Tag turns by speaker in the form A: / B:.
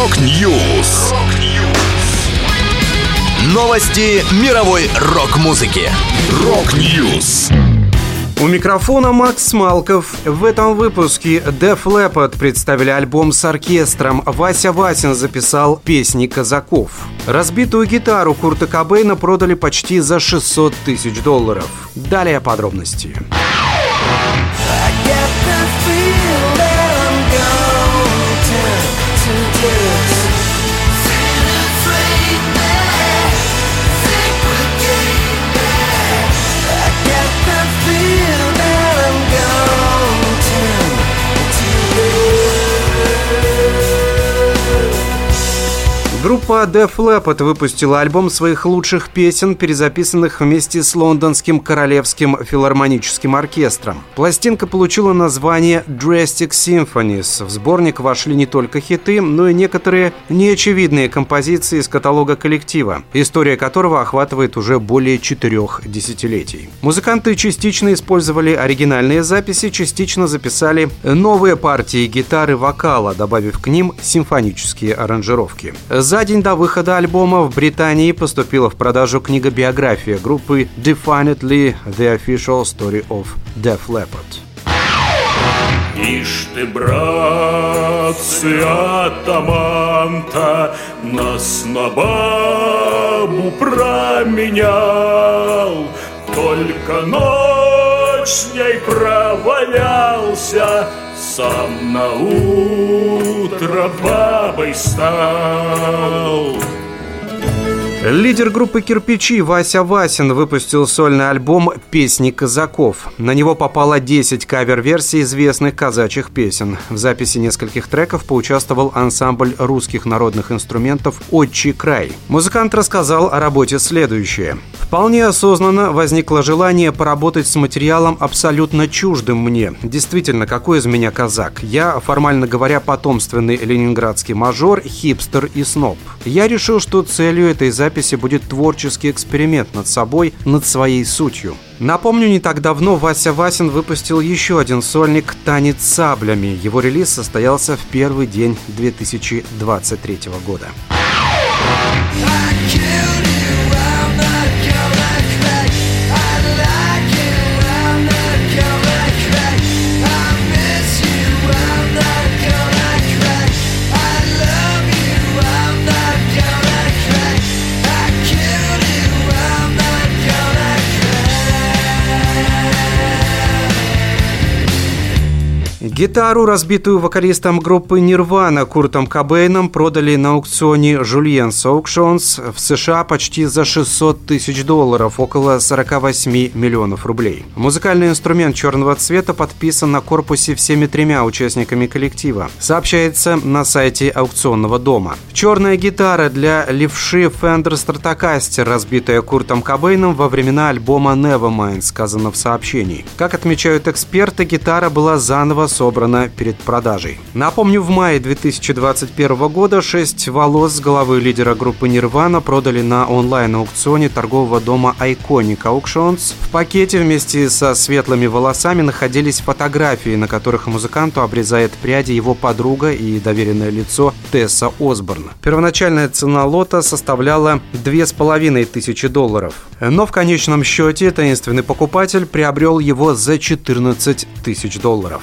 A: Rock News. Новости мировой рок-музыки. Rock News.
B: У микрофона Макс Малков. В этом выпуске Def Leppard представили альбом с оркестром. Вася Васин записал песни казаков. Разбитую гитару Курта Кобейна продали почти за 600 тысяч долларов. Далее подробности. Blues. Группа Def Leppard выпустила альбом своих лучших песен, перезаписанных вместе с лондонским Королевским филармоническим оркестром. Пластинка получила название Drastic Symphonies. В сборник вошли не только хиты, но и некоторые неочевидные композиции из каталога коллектива, история которого охватывает уже более четырех десятилетий. Музыканты частично использовали оригинальные записи, частично записали новые партии гитары вокала, добавив к ним симфонические аранжировки. За день до выхода альбома в Британии поступила в продажу книга-биография группы Definitely The Official Story of Def Leppard.
C: Ишь ты, братцы, атаманта Нас на бабу променял Только ночь с ней провалялся Сам на утро бабой стал.
B: Лидер группы «Кирпичи» Вася Васин выпустил сольный альбом «Песни казаков». На него попало 10 кавер-версий известных казачьих песен. В записи нескольких треков поучаствовал ансамбль русских народных инструментов «Отчий край». Музыкант рассказал о работе следующее. Вполне осознанно возникло желание поработать с материалом абсолютно чуждым мне. Действительно, какой из меня казак? Я, формально говоря, потомственный ленинградский мажор, хипстер и сноб. Я решил, что целью этой записи будет творческий эксперимент над собой, над своей сутью. Напомню, не так давно Вася Васин выпустил еще один сольник «Танец саблями». Его релиз состоялся в первый день 2023 года. Гитару, разбитую вокалистом группы Nirvana Куртом Кобейном, продали на аукционе Julien's Auctions в США почти за 600 тысяч долларов, около 48 миллионов рублей. Музыкальный инструмент черного цвета подписан на корпусе всеми тремя участниками коллектива. Сообщается на сайте аукционного дома. Черная гитара для левши Fender Stratocaster, разбитая Куртом Кобейном во времена альбома Nevermind, сказано в сообщении. Как отмечают эксперты, гитара была заново собрана собрана перед продажей. Напомню, в мае 2021 года 6 волос с головы лидера группы Nirvana продали на онлайн-аукционе торгового дома Iconic Auctions. В пакете вместе со светлыми волосами находились фотографии, на которых музыканту обрезает пряди его подруга и доверенное лицо Тесса Осборн. Первоначальная цена лота составляла 2500 долларов. Но в конечном счете таинственный покупатель приобрел его за 14 тысяч долларов.